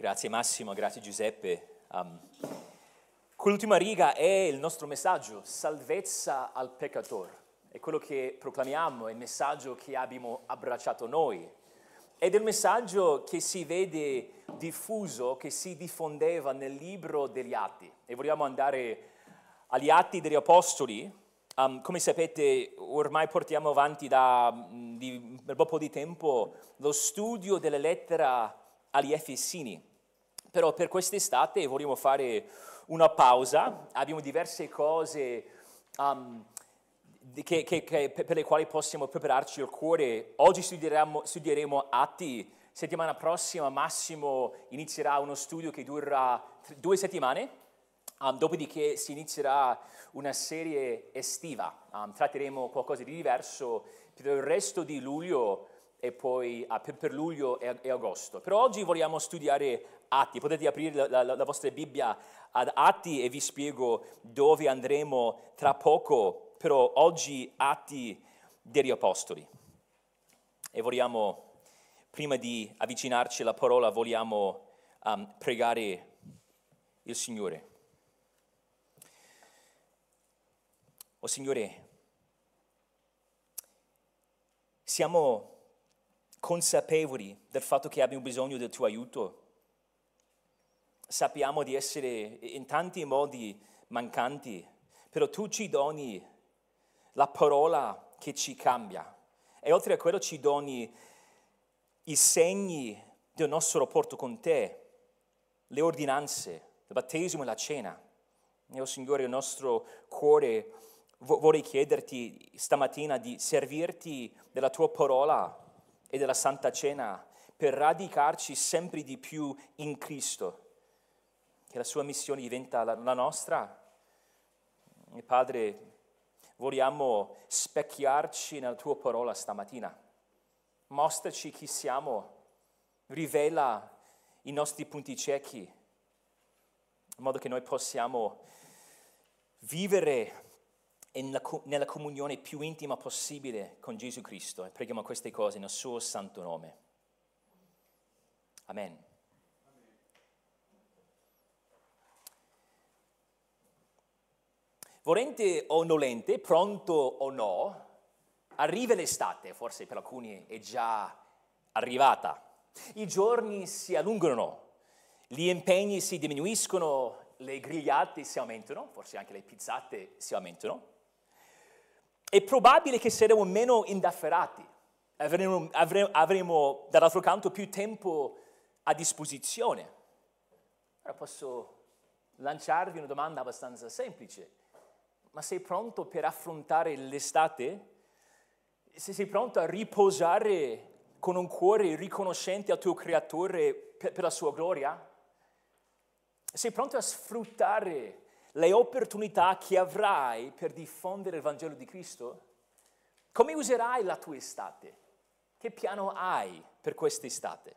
Grazie Massimo, grazie Giuseppe. Um, quell'ultima riga è il nostro messaggio, salvezza al peccatore. È quello che proclamiamo, è il messaggio che abbiamo abbracciato noi. Ed è il messaggio che si vede diffuso, che si diffondeva nel libro degli Atti. E vogliamo andare agli Atti degli Apostoli. Um, come sapete, ormai portiamo avanti da mm, un po' di tempo lo studio della lettera agli Efesini. Però per quest'estate vogliamo fare una pausa, abbiamo diverse cose um, che, che, che, per le quali possiamo prepararci il cuore. Oggi studieremo, studieremo Atti, settimana prossima Massimo inizierà uno studio che durerà due settimane, um, dopodiché si inizierà una serie estiva, um, tratteremo qualcosa di diverso per il resto di luglio e poi ah, per, per, luglio e, e, agosto. Per oggi vogliamo studiare Atti, potete aprire la, la, la, vostra Bibbia ad Atti e vi spiego dove andremo tra poco, però oggi Atti degli Apostoli. E vogliamo, prima di avvicinarci alla parola, vogliamo um, pregare il Signore. O oh, Signore, siamo consapevoli del fatto che abbiamo bisogno del tuo aiuto. Sappiamo di essere in tanti modi mancanti, però tu ci doni la parola che ci cambia e oltre a quello ci doni i segni del nostro rapporto con te, le ordinanze, il battesimo e la cena. Oh Signore, il nostro cuore vorrei chiederti stamattina di servirti della tua parola e della Santa Cena per radicarci sempre di più in Cristo, che la sua missione diventa la, la nostra. E Padre, vogliamo specchiarci nella tua parola stamattina. Mostraci chi siamo, rivela i nostri punti ciechi, in modo che noi possiamo vivere nella, nella comunione più intima possibile con Gesù Cristo e preghiamo queste cose nel suo santo nome. Amen. Volente o nolente, pronto o no, arriva l'estate, forse per alcuni è già arrivata. I giorni si allungano, gli impegni si diminuiscono, le grigliate si aumentano, forse anche le pizzate si aumentano è probabile che saremo meno indafferati, avremo, avremo, avremo dall'altro canto più tempo a disposizione. Ora posso lanciarvi una domanda abbastanza semplice, ma sei pronto per affrontare l'estate? Se sei pronto a riposare con un cuore riconoscente al tuo creatore per, la sua gloria? Sei pronto a sfruttare le opportunità che avrai per diffondere il Vangelo di Cristo? Come userai la tua estate? Che piano hai per quest'estate?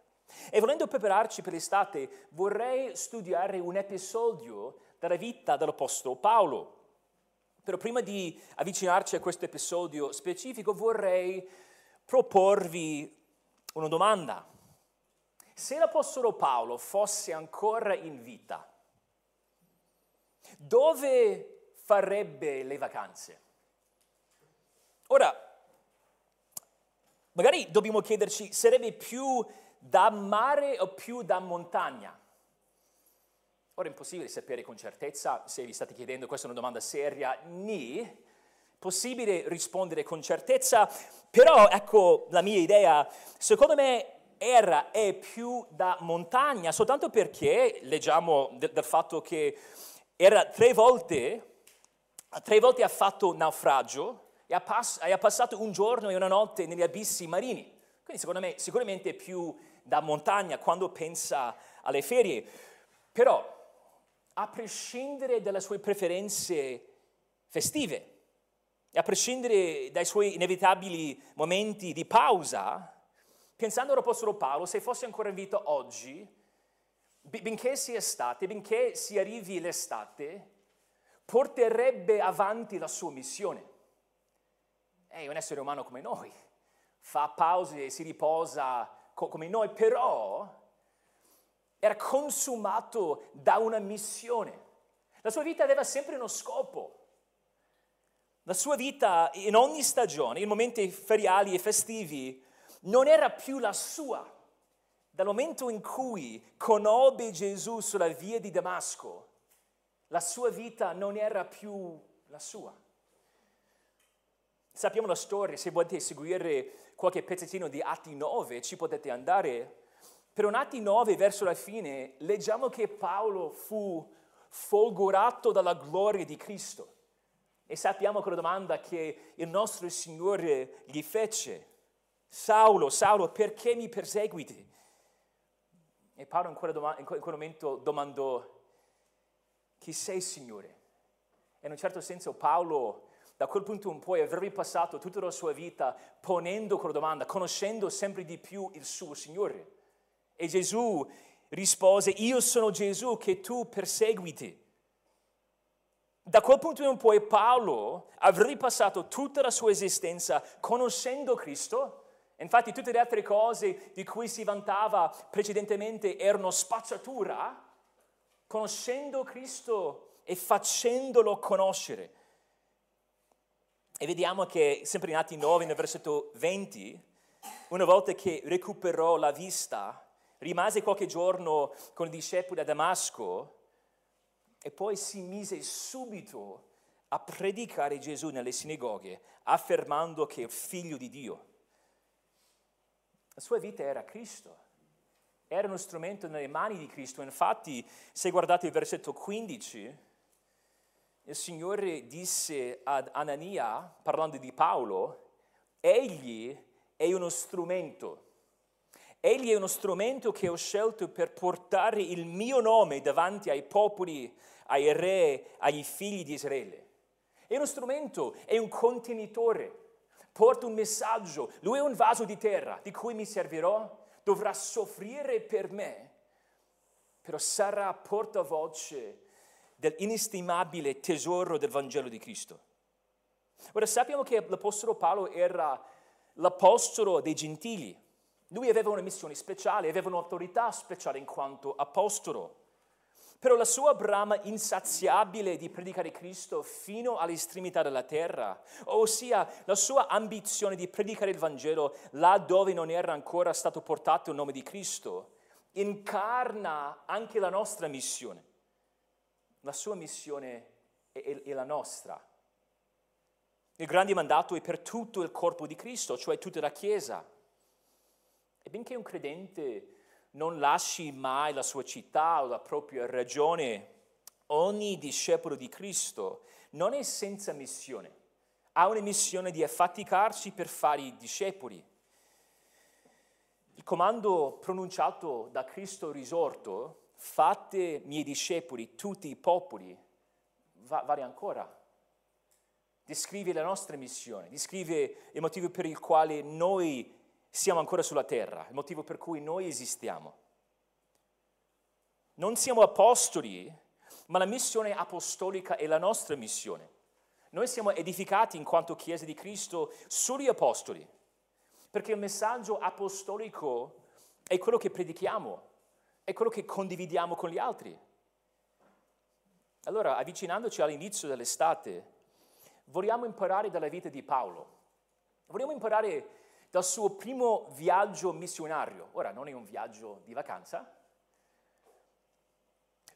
E volendo prepararci per l'estate, vorrei studiare un episodio dalla vita dell'Apostolo Paolo. Però prima di avvicinarci a questo episodio specifico, vorrei proporvi una domanda. Se l'Apostolo Paolo fosse ancora in vita, dove farebbe le vacanze? Ora, magari dobbiamo chiederci, sarebbe più da mare o più da montagna? Ora è impossibile sapere con certezza, se vi state chiedendo, questa è una domanda seria, ni. Possibile rispondere con certezza, però ecco la mia idea, secondo me era è più da montagna, soltanto perché leggiamo del, del fatto che era tre volte, tre volte ha fatto naufragio e ha, pass- ha passato un giorno e una notte negli abissi marini. Quindi secondo me sicuramente più da montagna quando pensa alle ferie. Però, a prescindere dalle sue preferenze festive, a prescindere dai suoi inevitabili momenti di pausa, pensando all'Apostolo Paolo, se fosse ancora in vita oggi, benché sia estate, benché si arrivi l'estate, porterebbe avanti la sua missione. È un essere umano come noi, fa pause e si riposa come noi, però era consumato da una missione. La sua vita aveva sempre uno scopo. La sua vita in ogni stagione, in momenti feriali e festivi, non era più la sua. Dal momento in cui conobbe Gesù sulla via di Damasco, la sua vita non era più la sua. Sappiamo la storia, se volete seguire qualche pezzettino di Atti 9 ci potete andare. Per un Atti 9 verso la fine leggiamo che Paolo fu folgorato dalla gloria di Cristo. E sappiamo quella domanda che il nostro Signore gli fece. Saulo, Saulo, perché mi perseguiti? E Paolo in quel, dom- in quel momento domandò, chi sei Signore? E in un certo senso Paolo da quel punto in poi avrebbe passato tutta la sua vita ponendo quella domanda, conoscendo sempre di più il suo Signore. E Gesù rispose, io sono Gesù che tu perseguiti. Da quel punto in poi Paolo avrebbe passato tutta la sua esistenza conoscendo Cristo, infatti tutte le altre cose di cui si vantava precedentemente erano spazzatura, conoscendo Cristo e facendolo conoscere. E vediamo che sempre in Atti 9, nel versetto 20, una volta che recuperò la vista, rimase qualche giorno con i discepoli a Damasco e poi si mise subito a predicare Gesù nelle sinagoghe, affermando che è figlio di Dio. La sua vita era Cristo, era uno strumento nelle mani di Cristo. Infatti, se guardate il versetto 15, il Signore disse ad Anania, parlando di Paolo, egli è uno strumento. Egli è uno strumento che ho scelto per portare il mio nome davanti ai popoli, ai re, ai figli di Israele. È uno strumento, è un contenitore, porta un messaggio. Lui è un vaso di terra di cui mi servirò, dovrà soffrire per me, però sarà portavoce dell'inestimabile tesoro del Vangelo di Cristo. Ora sappiamo che l'Apostolo Paolo era l'Apostolo dei Gentili. Lui aveva una missione speciale, aveva un'autorità speciale in quanto Apostolo. Però la sua brama insaziabile di predicare Cristo fino all'estremità della terra, ossia la sua ambizione di predicare il Vangelo là dove non era ancora stato portato il nome di Cristo, incarna anche la nostra missione. La sua missione è, la nostra. Il grande mandato è per tutto il corpo di Cristo, cioè tutta la Chiesa. E benché un credente non lasci mai la sua città o la propria regione, ogni discepolo di Cristo non è senza missione. Ha una missione di affaticarsi per fare i discepoli. Il comando pronunciato da Cristo risorto fate miei discepoli tutti i popoli, va, vale ancora. Descrive la nostra missione, descrive il motivo per il quale noi siamo ancora sulla terra, il motivo per cui noi esistiamo. Non siamo apostoli, ma la missione apostolica è la nostra missione. Noi siamo edificati in quanto Chiesa di Cristo sugli apostoli, perché il messaggio apostolico è quello che predichiamo, è quello che condividiamo con gli altri. Allora, avvicinandoci all'inizio dell'estate, vogliamo imparare dalla vita di Paolo. Vogliamo imparare dal suo primo viaggio missionario. Ora, non è un viaggio di vacanza,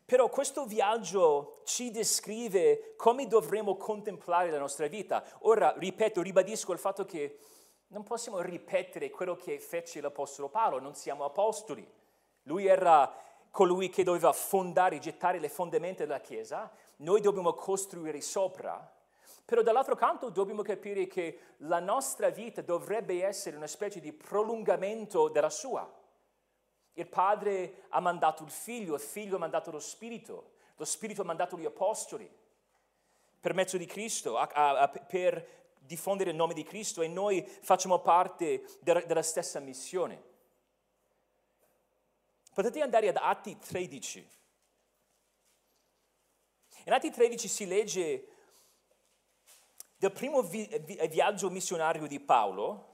però questo viaggio ci descrive come dovremmo contemplare la nostra vita. Ora, ripeto, ribadisco il fatto che non possiamo ripetere quello che fece l'Apostolo Paolo, non siamo apostoli. Lui era colui che doveva fondare, gettare le fondamenta della Chiesa, noi dobbiamo costruire sopra. Però dall'altro canto dobbiamo capire che la nostra vita dovrebbe essere una specie di prolungamento della sua. Il Padre ha mandato il Figlio, il Figlio ha mandato lo Spirito, lo Spirito ha mandato gli Apostoli per mezzo di Cristo, a, a, a, per diffondere il nome di Cristo e noi facciamo parte della, della stessa missione. Potete andare ad Atti 13. In Atti 13 si legge del primo vi- vi- viaggio missionario di Paolo.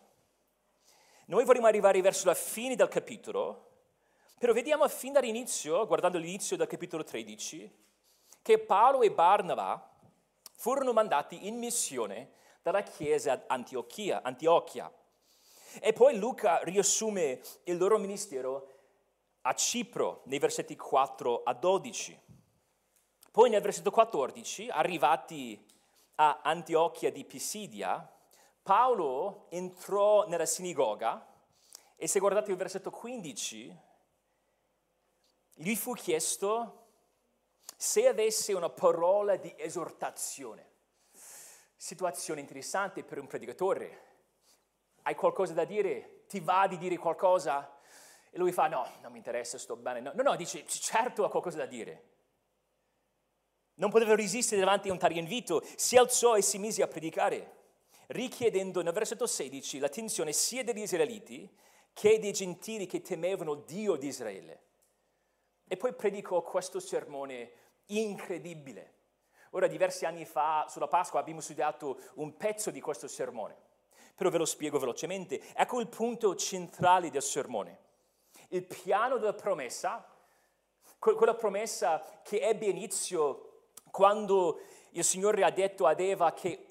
Noi vorremmo arrivare verso la fine del capitolo Però vediamo fin dall'inizio, guardando l'inizio del capitolo 13, che Paolo e Barnaba furono mandati in missione dalla chiesa ad Antiochia, Antiochia. E poi Luca riassume il loro ministero a Cipro, nei versetti 4 a 12. Poi nel versetto 14, arrivati a Antiochia di Pisidia, Paolo entrò nella sinagoga e se guardate il versetto 15, gli fu chiesto se avesse una parola di esortazione. Situazione interessante per un predicatore. Hai qualcosa da dire? Ti va di dire qualcosa? E lui fa, no, non mi interessa, sto bene. No, no, no dice, certo ha qualcosa da dire. Non poteva resistere davanti a un tale invito, si alzò e si mise a predicare, richiedendo nel versetto 16 l'attenzione sia degli israeliti che dei gentili che temevano Dio di Israele. E poi predicò questo sermone incredibile. Ora, diversi anni fa, sulla Pasqua, abbiamo studiato un pezzo di questo sermone, però ve lo spiego velocemente. Ecco il punto centrale del sermone. Il piano della promessa, quella promessa che ebbe inizio quando il Signore ha detto ad Eva che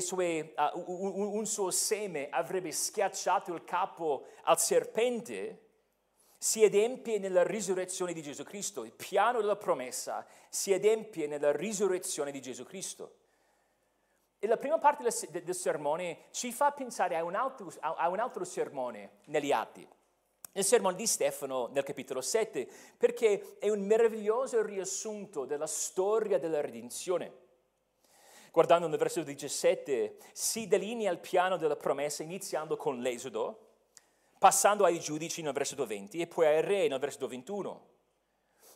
suoi, uh, un, un suo seme avrebbe schiacciato il capo al serpente, si adempie nella risurrezione di Gesù Cristo. Il piano della promessa si adempie nella risurrezione di Gesù Cristo. E la prima parte del, del sermone ci fa pensare a un, altro, a un altro sermone negli Atti nel sermone di Stefano nel capitolo 7, perché è un meraviglioso riassunto della storia della redenzione. Guardando nel versetto 17, si delinea il piano della promessa iniziando con l'esodo, passando ai giudici nel versetto 20 e poi ai re nel versetto 21.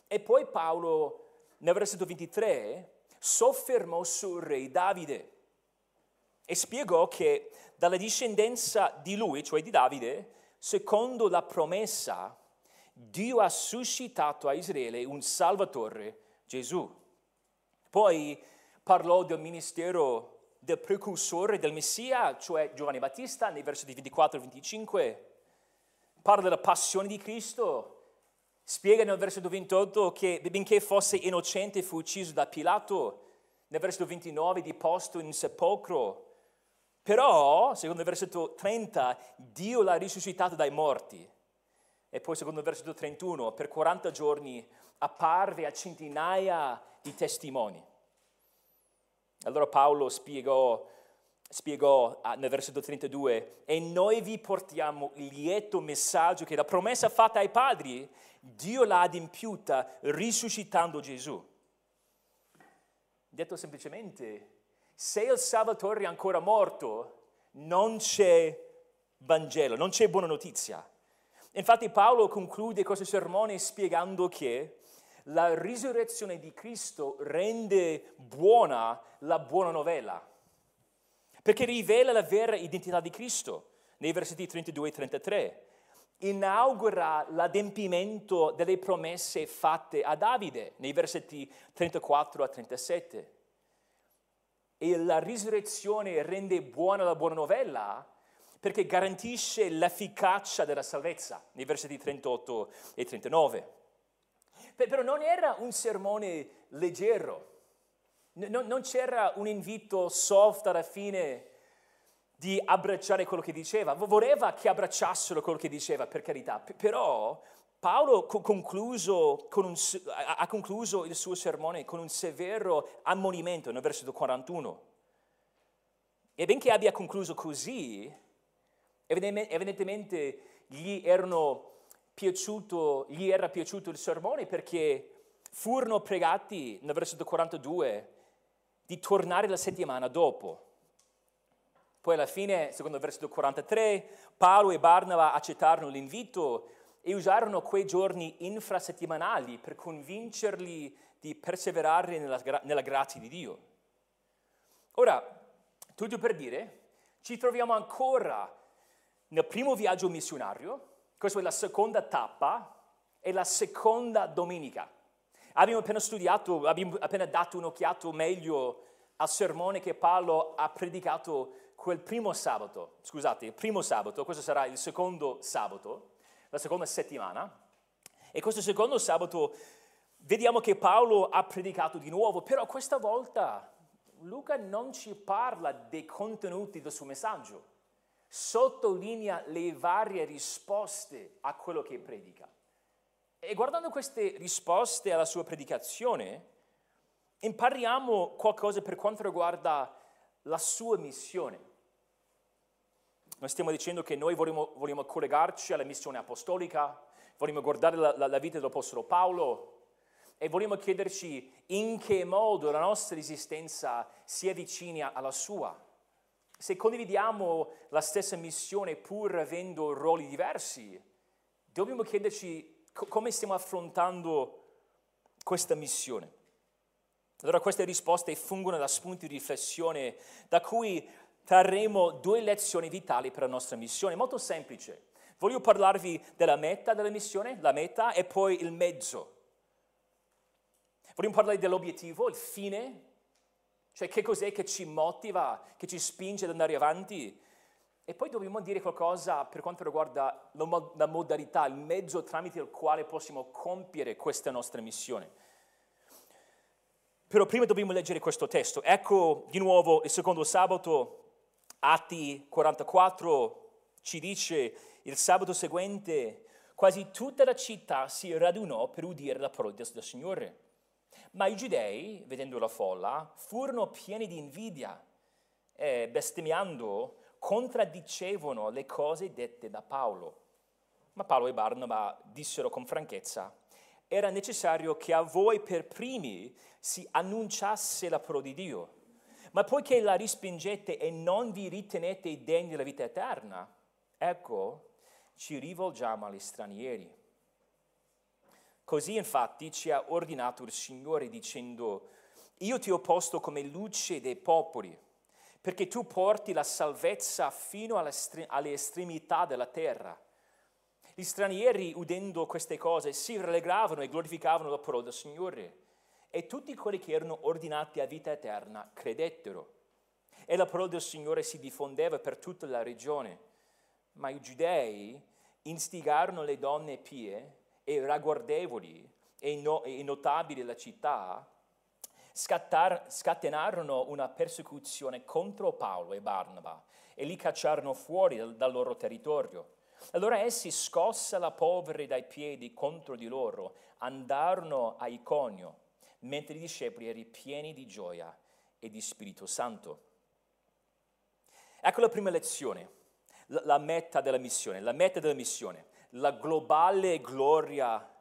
E poi Paolo nel versetto 23 soffermò sul re Davide e spiegò che dalla discendenza di lui, cioè di Davide, secondo la promessa, Dio ha suscitato a Israele un Salvatore, Gesù. Poi parlò del ministero del precursore del Messia, cioè Giovanni Battista, nei versetti 24 e 25 parla della passione di Cristo, spiega nel versetto 28 che benché fosse innocente fu ucciso da Pilato, nel versetto 29 di posto in sepolcro, però, secondo il versetto 30, Dio l'ha risuscitato dai morti. E poi, secondo il versetto 31, per 40 giorni apparve a centinaia di testimoni. Allora Paolo spiegò spiegò ah, nel versetto 32, e noi vi portiamo il lieto messaggio che la promessa fatta ai padri, Dio l'ha adempiuta risuscitando Gesù. Detto semplicemente, se il Salvatore è ancora morto, non c'è Vangelo, non c'è buona notizia. Infatti Paolo conclude questo sermone spiegando che la risurrezione di Cristo rende buona la buona novella perché rivela la vera identità di Cristo nei versetti 32 e 33. Inaugura l'adempimento delle promesse fatte a Davide nei versetti 34 a 37. E la risurrezione rende buona la buona novella perché garantisce l'efficacia della salvezza nei versetti 38 e 39. Però non era un sermone leggero, non, c'era un invito soft alla fine di abbracciare quello che diceva, voleva che abbracciassero quello che diceva, per carità, però Paolo concluso un, ha concluso il suo sermone con un severo ammonimento nel versetto 41. E benché abbia concluso così, evidentemente gli, piaciuto, gli era piaciuto il sermone perché furono pregati nel versetto 42 di tornare la settimana dopo. Poi alla fine, secondo il versetto 43, Paolo e Barnaba accettarono l'invito e usarono quei giorni infrasettimanali per convincerli di perseverare nella, nella grazia di Dio. Ora, tutto per dire, ci troviamo ancora nel primo viaggio missionario, questa è la seconda tappa, e la seconda domenica. Abbiamo appena studiato, abbiamo appena dato un'occhiato meglio al sermone che Paolo ha predicato quel primo sabato, scusate, il primo sabato, questo sarà il secondo sabato, la seconda settimana, E questo secondo sabato vediamo che Paolo ha predicato di nuovo, però questa volta Luca non ci parla dei contenuti del suo messaggio, sottolinea le varie risposte a quello che predica. E guardando queste risposte alla sua predicazione, impariamo qualcosa per quanto riguarda la sua missione. Noi stiamo dicendo che noi vogliamo, vogliamo collegarci alla missione apostolica, vogliamo guardare la, la, la vita dell'Apostolo Paolo e vogliamo chiederci in che modo la nostra esistenza si avvicina alla sua. Se condividiamo la stessa missione pur avendo ruoli diversi, dobbiamo chiederci come stiamo affrontando questa missione. Allora queste risposte fungono da spunti di riflessione da cui trarremo due lezioni vitali per la nostra missione, molto semplice. Voglio parlarvi della meta della missione, la meta, e poi il mezzo. Vogliamo parlare dell'obiettivo, il fine, cioè che cos'è che ci motiva, che ci spinge ad andare avanti. E poi dobbiamo dire qualcosa per quanto riguarda la modalità, il mezzo tramite il quale possiamo compiere questa nostra missione. Però prima dobbiamo leggere questo testo. Ecco di nuovo il secondo sabato, Atti 44, ci dice il sabato seguente, quasi tutta la città si radunò per udire la parola del Signore. Ma i giudei, vedendo la folla, furono pieni di invidia e bestemmiando contraddicevano le cose dette da Paolo. Ma Paolo e Barnaba dissero con franchezza, era necessario che a voi per primi si annunciasse la parola di Dio. Ma poiché la rispingete e non vi ritenete degni della vita eterna, ecco, ci rivolgiamo agli stranieri. Così infatti ci ha ordinato il Signore dicendo, io ti ho posto come luce dei popoli, perché tu porti la salvezza fino alle estremità della terra. Gli stranieri, udendo queste cose, si rallegravano e glorificavano la parola del Signore. E tutti quelli che erano ordinati a vita eterna credettero. E la parola del Signore si diffondeva per tutta la regione. Ma i giudei instigarono le donne pie e ragguardevoli e, no, e notabili della città, scattar, scatenarono una persecuzione contro Paolo e Barnaba e li cacciarono fuori dal, dal loro territorio. Allora essi, scossa la polvere dai piedi contro di loro, andarono a Iconio, mentre i discepoli erano pieni di gioia e di Spirito Santo. Ecco la prima lezione, la, meta della missione, la meta della missione, la globale gloria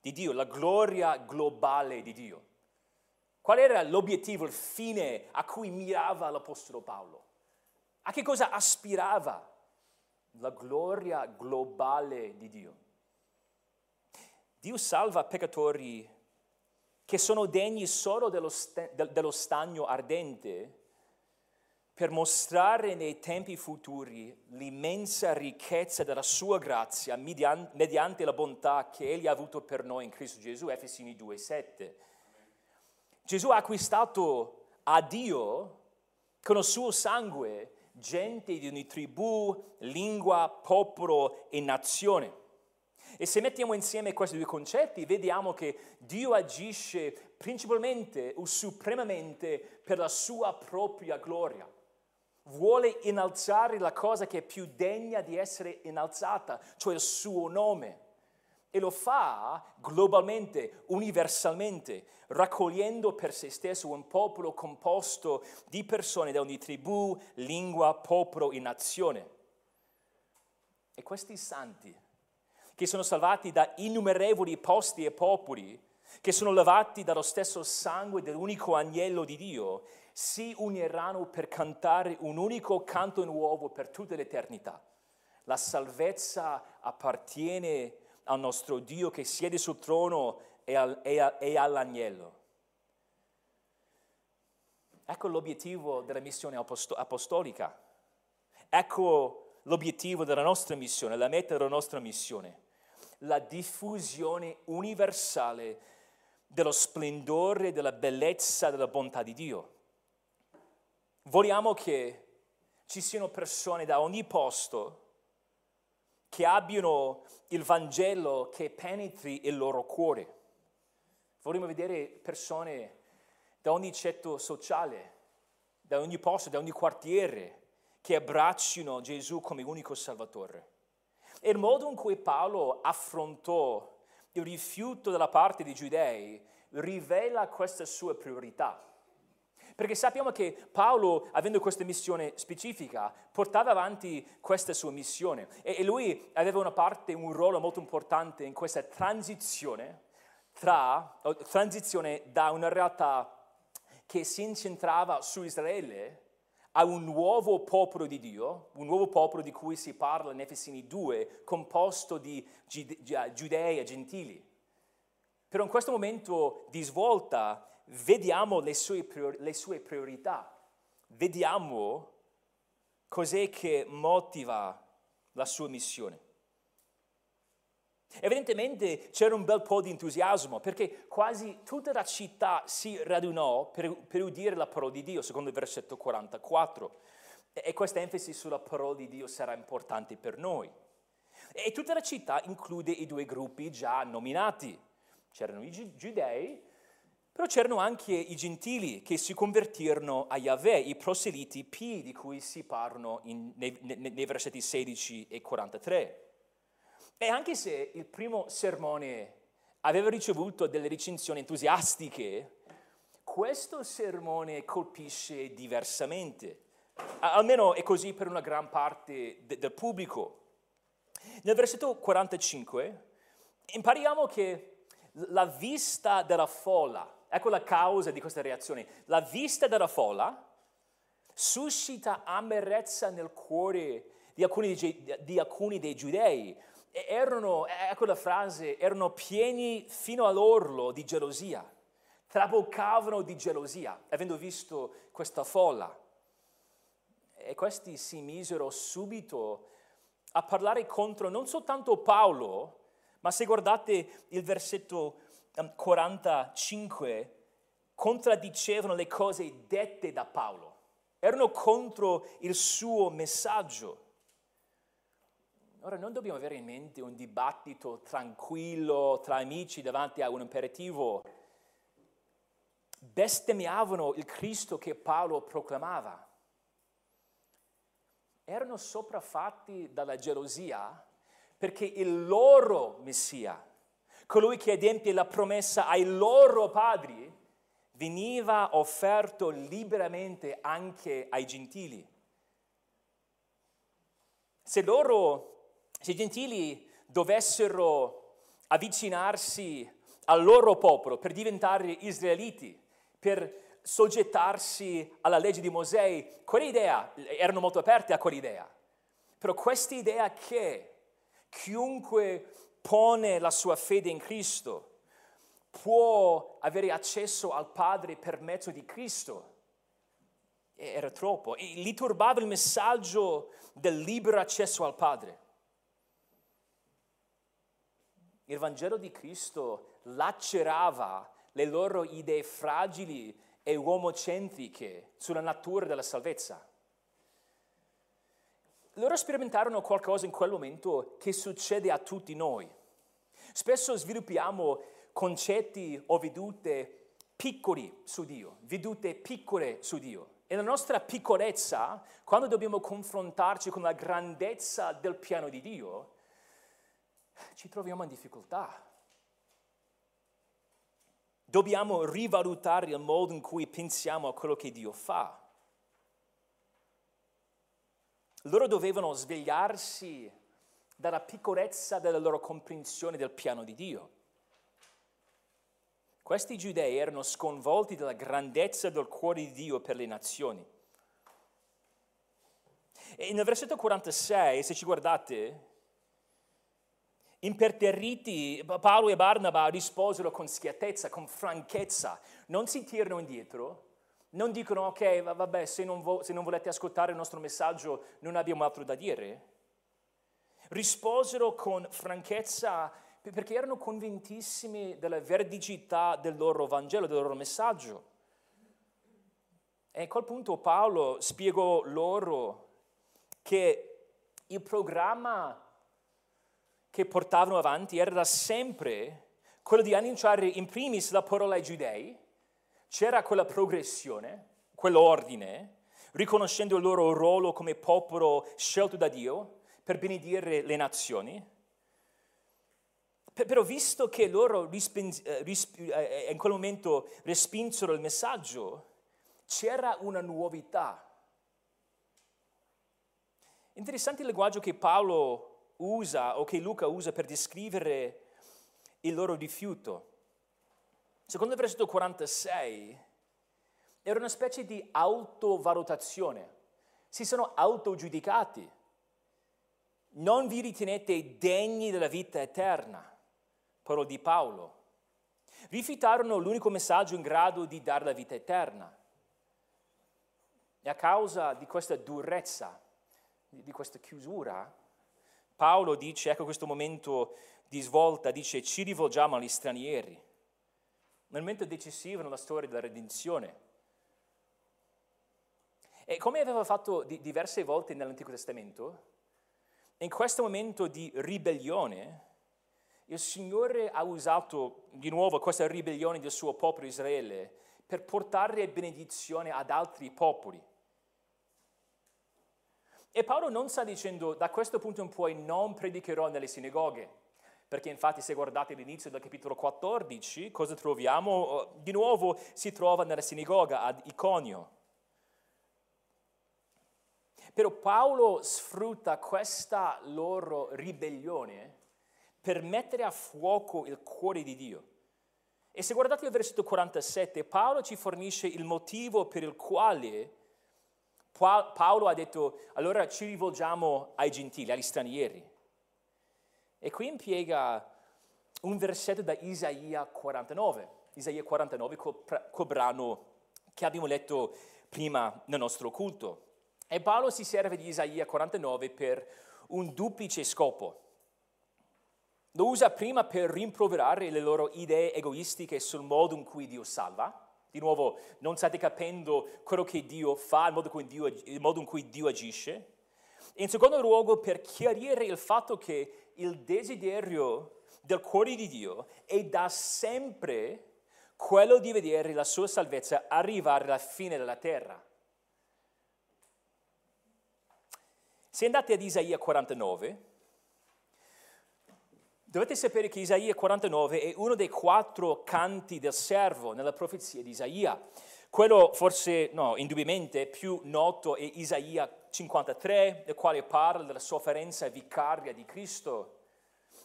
di Dio, la gloria globale di Dio. Qual era l'obiettivo, il fine a cui mirava l'Apostolo Paolo? A che cosa aspirava? la gloria globale di Dio. Dio salva peccatori che sono degni solo dello, st- dello stagno ardente per mostrare nei tempi futuri l'immensa ricchezza della sua grazia mediante la bontà che Egli ha avuto per noi in Cristo Gesù, Efesini 2,7. Gesù ha acquistato a Dio con il suo sangue gente di ogni tribù, lingua, popolo e nazione. E se mettiamo insieme questi due concetti, vediamo che Dio agisce principalmente o supremamente per la sua propria gloria. Vuole innalzare la cosa che è più degna di essere innalzata, cioè il suo nome e lo fa globalmente, universalmente, raccogliendo per se stesso un popolo composto di persone da ogni tribù, lingua, popolo e nazione. E questi santi, che sono salvati da innumerevoli posti e popoli, che sono lavati dallo stesso sangue dell'unico agnello di Dio, si uniranno per cantare un unico canto nuovo per tutta l'eternità. La salvezza appartiene al nostro Dio che siede sul trono e, al, e, a, e all'agnello. Ecco l'obiettivo della missione apostolica. Ecco l'obiettivo della nostra missione, la meta della nostra missione. La diffusione universale dello splendore, della bellezza, della bontà di Dio. Vogliamo che ci siano persone da ogni posto che abbiano il Vangelo che penetri il loro cuore. Vorremmo vedere persone da ogni ceto sociale, da ogni posto, da ogni quartiere, che abbraccino Gesù come unico Salvatore. E il modo in cui Paolo affrontò il rifiuto dalla parte dei giudei rivela questa sua priorità. Perché sappiamo che Paolo, avendo questa missione specifica, portava avanti questa sua missione e, lui aveva una parte, un ruolo molto importante in questa transizione tra, transizione da una realtà che si incentrava su Israele a un nuovo popolo di Dio, un nuovo popolo di cui si parla in Efesini 2, composto di giudei e gentili. Però in questo momento di svolta vediamo le sue, priori- le sue priorità, vediamo cos'è che motiva la sua missione. Evidentemente c'era un bel po' di entusiasmo perché quasi tutta la città si radunò per, per udire la parola di Dio, secondo il versetto 44. E questa enfasi sulla parola di Dio sarà importante per noi. E tutta la città include i due gruppi già nominati. C'erano i giudei, però c'erano anche i gentili che si convertirono a Yahweh, i proseliti P di cui si parlano in, nei, nei, nei versetti 16 e 43. E anche se il primo sermone aveva ricevuto delle recensioni entusiastiche, questo sermone colpisce diversamente. Almeno è così per una gran parte de- del pubblico. Nel versetto 45 impariamo che la vista della folla, ecco la causa di questa reazione, la vista della folla suscita amarezza nel cuore di alcuni, di alcuni dei giudei, erano, ecco la frase, erano pieni fino all'orlo di gelosia, traboccavano di gelosia, avendo visto questa folla. E questi si misero subito a parlare contro non soltanto Paolo, ma se guardate il versetto 45, um, contraddicevano le cose dette da Paolo, erano contro il suo messaggio. Ora non dobbiamo avere in mente un dibattito tranquillo tra amici davanti a un imperativo. Bestemmiavano il Cristo che Paolo proclamava. Erano sopraffatti dalla gelosia perché il loro Messia, colui che adempie la promessa ai loro padri, veniva offerto liberamente anche ai gentili. Se loro se i gentili dovessero avvicinarsi al loro popolo per diventare israeliti, per soggettarsi alla legge di Mosè, quell'idea, erano molto aperte a quell'idea. Però questa idea che chiunque pone la sua fede in Cristo può avere accesso al Padre per mezzo di Cristo, era troppo. E li turbava il messaggio del libero accesso al Padre. Il Vangelo di Cristo lacerava le loro idee fragili e uomocentriche sulla natura della salvezza. Loro sperimentarono qualcosa in quel momento che succede a tutti noi. Spesso sviluppiamo concetti o vedute piccoli su Dio, vedute piccole su Dio. E la nostra piccolezza, quando dobbiamo confrontarci con la grandezza del piano di Dio, ci troviamo in difficoltà. Dobbiamo rivalutare il modo in cui pensiamo a quello che Dio fa. Loro dovevano svegliarsi dalla piccolezza della loro comprensione del piano di Dio. Questi giudei erano sconvolti dalla grandezza del cuore di Dio per le nazioni. E nel versetto 46, se ci guardate, Imperterriti, Paolo e Barnaba risposero con schiattezza, con franchezza, non si tirano indietro, non dicono ok, vabbè, se non, vo- se non volete ascoltare il nostro messaggio non abbiamo altro da dire. Risposero con franchezza perché erano convintissimi della veridicità del loro Vangelo, del loro messaggio. E a quel punto Paolo spiegò loro che il programma che portavano avanti era da sempre quello di annunciare in primis la parola ai giudei, c'era quella progressione, quell'ordine, riconoscendo il loro ruolo come popolo scelto da Dio per benedire le nazioni. Però visto che loro eh, eh, eh, in quel momento respinsero il messaggio, c'era una nuovità. Interessante il linguaggio che Paolo usa o che Luca usa per descrivere il loro rifiuto. Secondo il versetto 46, era una specie di autovalutazione. Si sono autogiudicati. Non vi ritenete degni della vita eterna, parole di Paolo. Rifiutarono l'unico messaggio in grado di dare la vita eterna. E a causa di questa durezza, di questa chiusura, Paolo dice, ecco questo momento di svolta, dice ci rivolgiamo agli stranieri. Nel momento decisivo nella storia della redenzione. E come aveva fatto diverse volte nell'Antico Testamento, in questo momento di ribellione, il Signore ha usato di nuovo questa ribellione del suo popolo Israele per portare benedizione ad altri popoli. E Paolo non sta dicendo da questo punto in poi non predicherò nelle sinagoghe, perché infatti se guardate l'inizio del capitolo 14, cosa troviamo? Di nuovo si trova nella sinagoga ad Iconio. Però Paolo sfrutta questa loro ribellione per mettere a fuoco il cuore di Dio. E se guardate il versetto 47, Paolo ci fornisce il motivo per il quale Paolo ha detto, allora ci rivolgiamo ai gentili, agli stranieri. E qui impiega un versetto da Isaia 49, Isaia 49, quel brano che abbiamo letto prima nel nostro culto. E Paolo si serve di Isaia 49 per un duplice scopo. Lo usa prima per rimproverare le loro idee egoistiche sul modo in cui Dio salva, di nuovo, non state capendo quello che Dio fa, il modo, Dio, il modo in cui Dio agisce. In secondo luogo, per chiarire il fatto che il desiderio del cuore di Dio è da sempre quello di vedere la sua salvezza arrivare alla fine della terra. Se andate ad Isaia 49, Dovete sapere che Isaia 49 è uno dei quattro canti del servo nella profezia di Isaia. Quello forse, no, indubbiamente più noto è Isaia 53, nel quale parla della sofferenza vicaria di Cristo.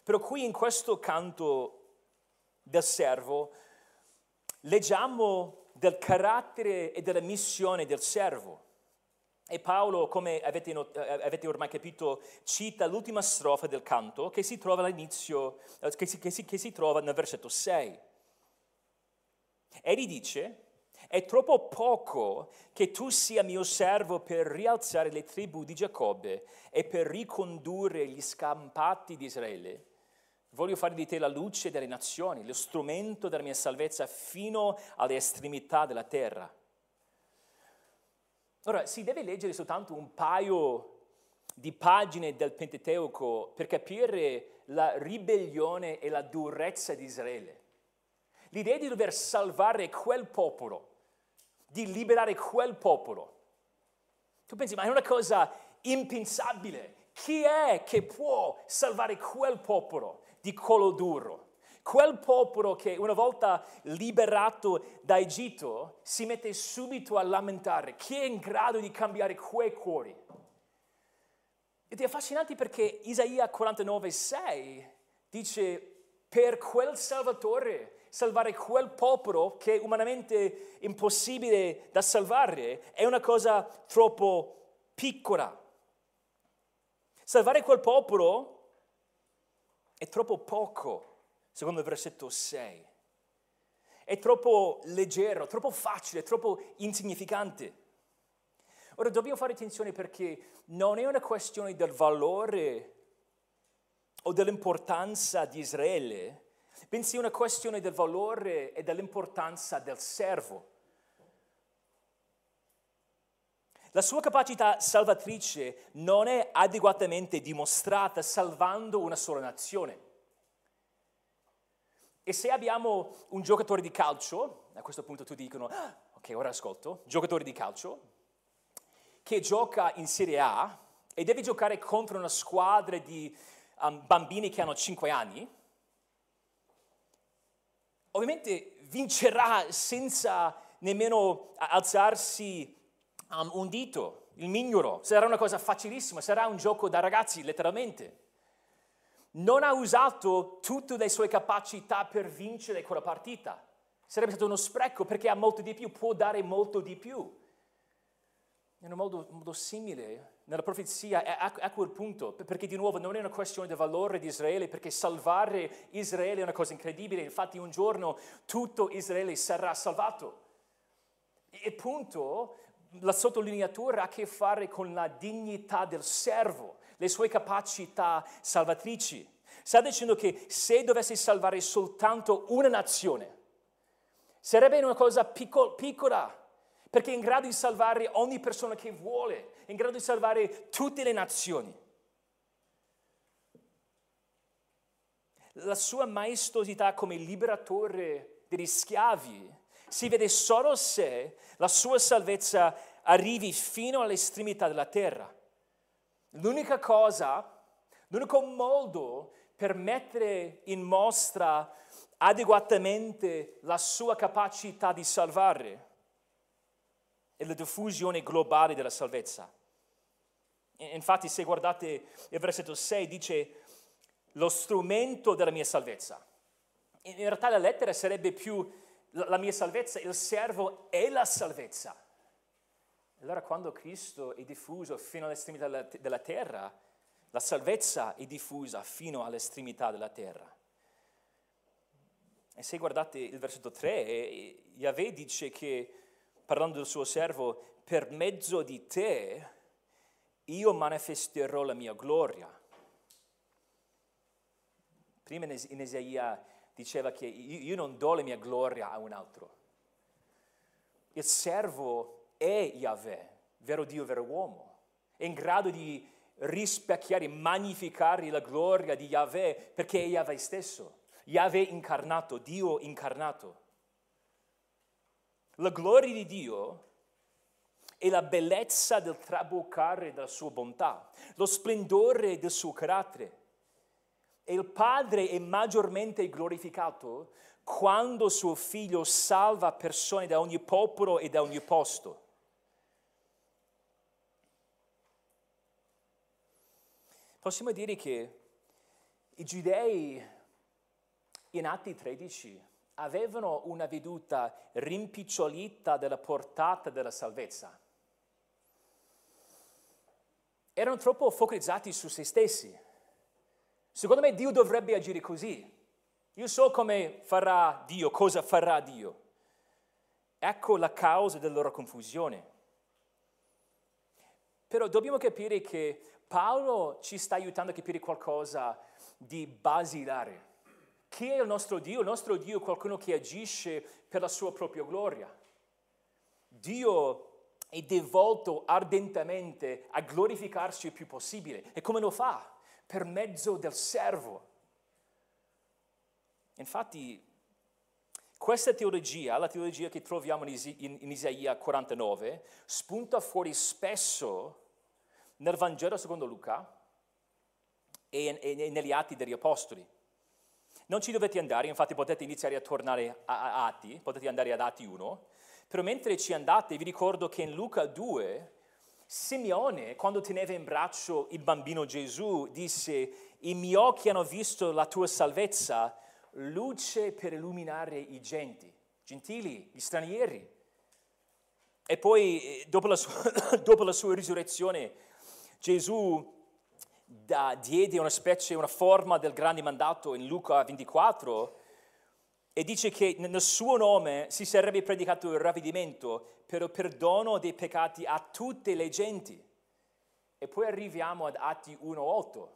Però qui in questo canto del servo leggiamo del carattere e della missione del servo. E Paolo, come avete, not- eh, avete, ormai capito, cita l'ultima strofa del canto che si trova all'inizio, eh, che si, che si, che si trova nel versetto 6. Egli dice, è troppo poco che tu sia mio servo per rialzare le tribù di Giacobbe e per ricondurre gli scampati di Israele. Voglio fare di te la luce delle nazioni, lo strumento della mia salvezza fino alle estremità della terra. Ora, si deve leggere soltanto un paio di pagine del Pentateuco per capire la ribellione e la durezza di Israele. L'idea di dover salvare quel popolo, di liberare quel popolo. Tu pensi, ma è una cosa impensabile. Chi è che può salvare quel popolo di collo duro? Quel popolo che una volta liberato da Egitto si mette subito a lamentare. Chi è in grado di cambiare quei cuori? Ed è affascinante perché Isaia 49,6 dice per quel Salvatore, salvare quel popolo che è umanamente impossibile da salvare, è una cosa troppo piccola. Salvare quel popolo è troppo poco secondo il versetto 6. È troppo leggero, troppo facile, troppo insignificante. Ora dobbiamo fare attenzione perché non è una questione del valore o dell'importanza di Israele, bensì una questione del valore e dell'importanza del servo. La sua capacità salvatrice non è adeguatamente dimostrata salvando una sola nazione. E se abbiamo un giocatore di calcio, a questo punto tu dicono, ah, ok, ora ascolto, giocatore di calcio, che gioca in Serie A e deve giocare contro una squadra di um, bambini che hanno 5 anni, ovviamente vincerà senza nemmeno alzarsi um, un dito, il mignolo, sarà una cosa facilissima, sarà un gioco da ragazzi, letteralmente. Non ha usato tutte le sue capacità per vincere quella partita. Sarebbe stato uno spreco perché ha molto di più, può dare molto di più. In un modo, modo simile, nella profezia è a, a quel punto, perché di nuovo non è una questione del valore di Israele, perché salvare Israele è una cosa incredibile, infatti un giorno tutto Israele sarà salvato. E punto, la sottolineatura ha a che fare con la dignità del servo, le sue capacità salvatrici. Sta dicendo che se dovesse salvare soltanto una nazione, sarebbe una cosa picco- piccola, perché è in grado di salvare ogni persona che vuole, è in grado di salvare tutte le nazioni. La sua maestosità come liberatore degli schiavi si vede solo se la sua salvezza arrivi fino all'estremità della terra. L'unica cosa, l'unico modo per mettere in mostra adeguatamente la sua capacità di salvare è la diffusione globale della salvezza. Infatti se guardate il versetto 6 dice lo strumento della mia salvezza. In realtà la lettera sarebbe più la mia salvezza, il servo è la salvezza. Allora quando Cristo è diffuso fino all'estremità della, terra, la salvezza è diffusa fino all'estremità della terra. E se guardate il versetto 3, eh, Yahweh dice che, parlando del suo servo, per mezzo di te io manifesterò la mia gloria. Prima in Isaia diceva che io non do la mia gloria a un altro. Il servo è Yahweh, vero Dio, vero uomo. È in grado di rispecchiare, magnificare la gloria di Yahweh perché è Yahweh stesso. Yahweh incarnato, Dio incarnato. La gloria di Dio è la bellezza del traboccare della sua bontà, lo splendore del suo carattere. E il Padre è maggiormente glorificato quando suo figlio salva persone da ogni popolo e da ogni posto. Possiamo dire che i giudei in Atti 13 avevano una veduta rimpicciolita della portata della salvezza. Erano troppo focalizzati su se stessi Secondo me Dio dovrebbe agire così. Io so come farà Dio, cosa farà Dio. Ecco la causa della loro confusione. Però dobbiamo capire che Paolo ci sta aiutando a capire qualcosa di basilare. Chi è il nostro Dio? Il nostro Dio è qualcuno che agisce per la sua propria gloria. Dio è devolto ardentemente a glorificarsi il più possibile. E come lo fa? per mezzo del servo. Infatti, questa teologia, la teologia che troviamo in, Isaia 49, spunta fuori spesso nel Vangelo secondo Luca e, e negli Atti degli Apostoli. Non ci dovete andare, infatti potete iniziare a tornare a, a Atti, potete andare ad Atti 1, però mentre ci andate vi ricordo che in Luca 2 Simeone, quando teneva in braccio il bambino Gesù, disse, i miei occhi hanno visto la tua salvezza, luce per illuminare i genti, gentili, gli stranieri. E poi, eh, dopo la sua, dopo la sua risurrezione, Gesù da, diede una specie, una forma del grande mandato in Luca 24, e dice che nel suo nome si sarebbe predicato il ravvedimento per il perdono dei peccati a tutte le genti. E poi arriviamo ad Atti 1.8.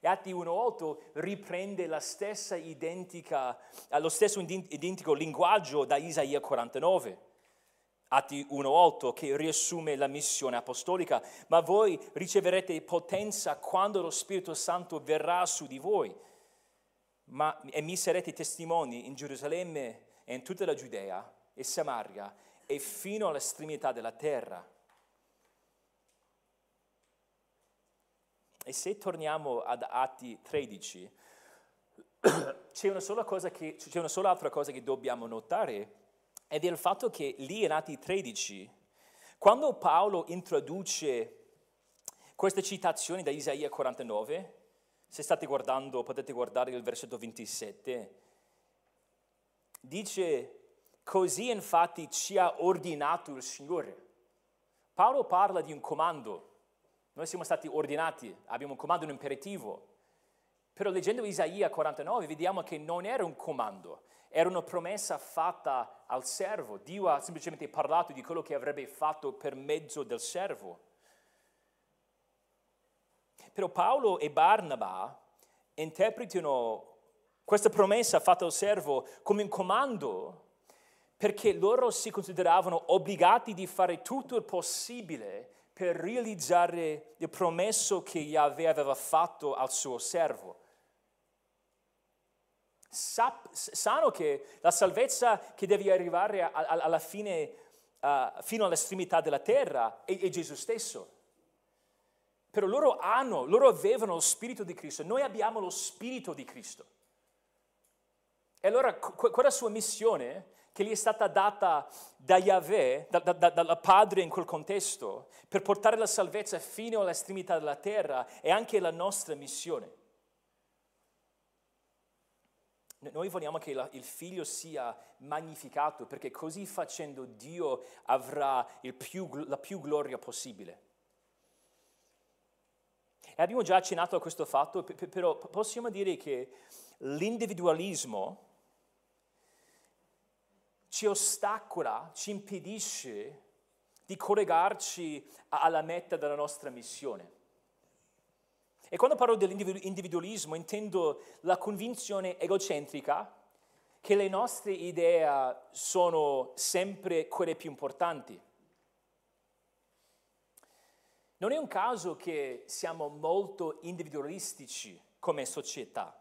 E Atti 1.8 riprende la stessa identica, lo stesso identico linguaggio da Isaia 49. Atti 1.8 che riassume la missione apostolica, ma voi riceverete potenza quando lo Spirito Santo verrà su di voi ma, e mi sarete testimoni in Gerusalemme e in tutta la Giudea e Samaria e fino all'estremità della terra. E se torniamo ad Atti 13, c'è una, sola che, c'è una sola altra cosa che dobbiamo notare ed è il fatto che lì in Atti 13, quando Paolo introduce queste citazioni da Isaia 49, se state guardando potete guardare il versetto 27, dice, così infatti ci ha ordinato il Signore. Paolo parla di un comando, noi siamo stati ordinati, abbiamo un comando, un imperativo, però leggendo Isaia 49 vediamo che non era un comando, era una promessa fatta al servo. Dio ha semplicemente parlato di quello che avrebbe fatto per mezzo del servo. Però Paolo e Barnaba interpretano questa promessa fatta al servo come un comando perché loro si consideravano obbligati di fare tutto il possibile per realizzare il promesso che Yahweh aveva fatto al suo servo sap- sanno che la salvezza che deve arrivare a- a- alla fine, uh, fino all'estremità della terra, è, è Gesù stesso. Però loro hanno, loro avevano lo Spirito di Cristo, noi abbiamo lo Spirito di Cristo. E allora quella sua missione che gli è stata data da Yahweh, da, da, dal Padre in quel contesto, per portare la salvezza fino all'estremità della terra, è anche la nostra missione. Noi vogliamo che il figlio sia magnificato perché così facendo Dio avrà più, la più gloria possibile. E abbiamo già accennato a questo fatto, però possiamo dire che l'individualismo ci ostacola, ci impedisce di collegarci alla meta della nostra missione. E quando parlo dell'individualismo intendo la convinzione egocentrica che le nostre idee sono sempre quelle più importanti. Non è un caso che siamo molto individualistici come società.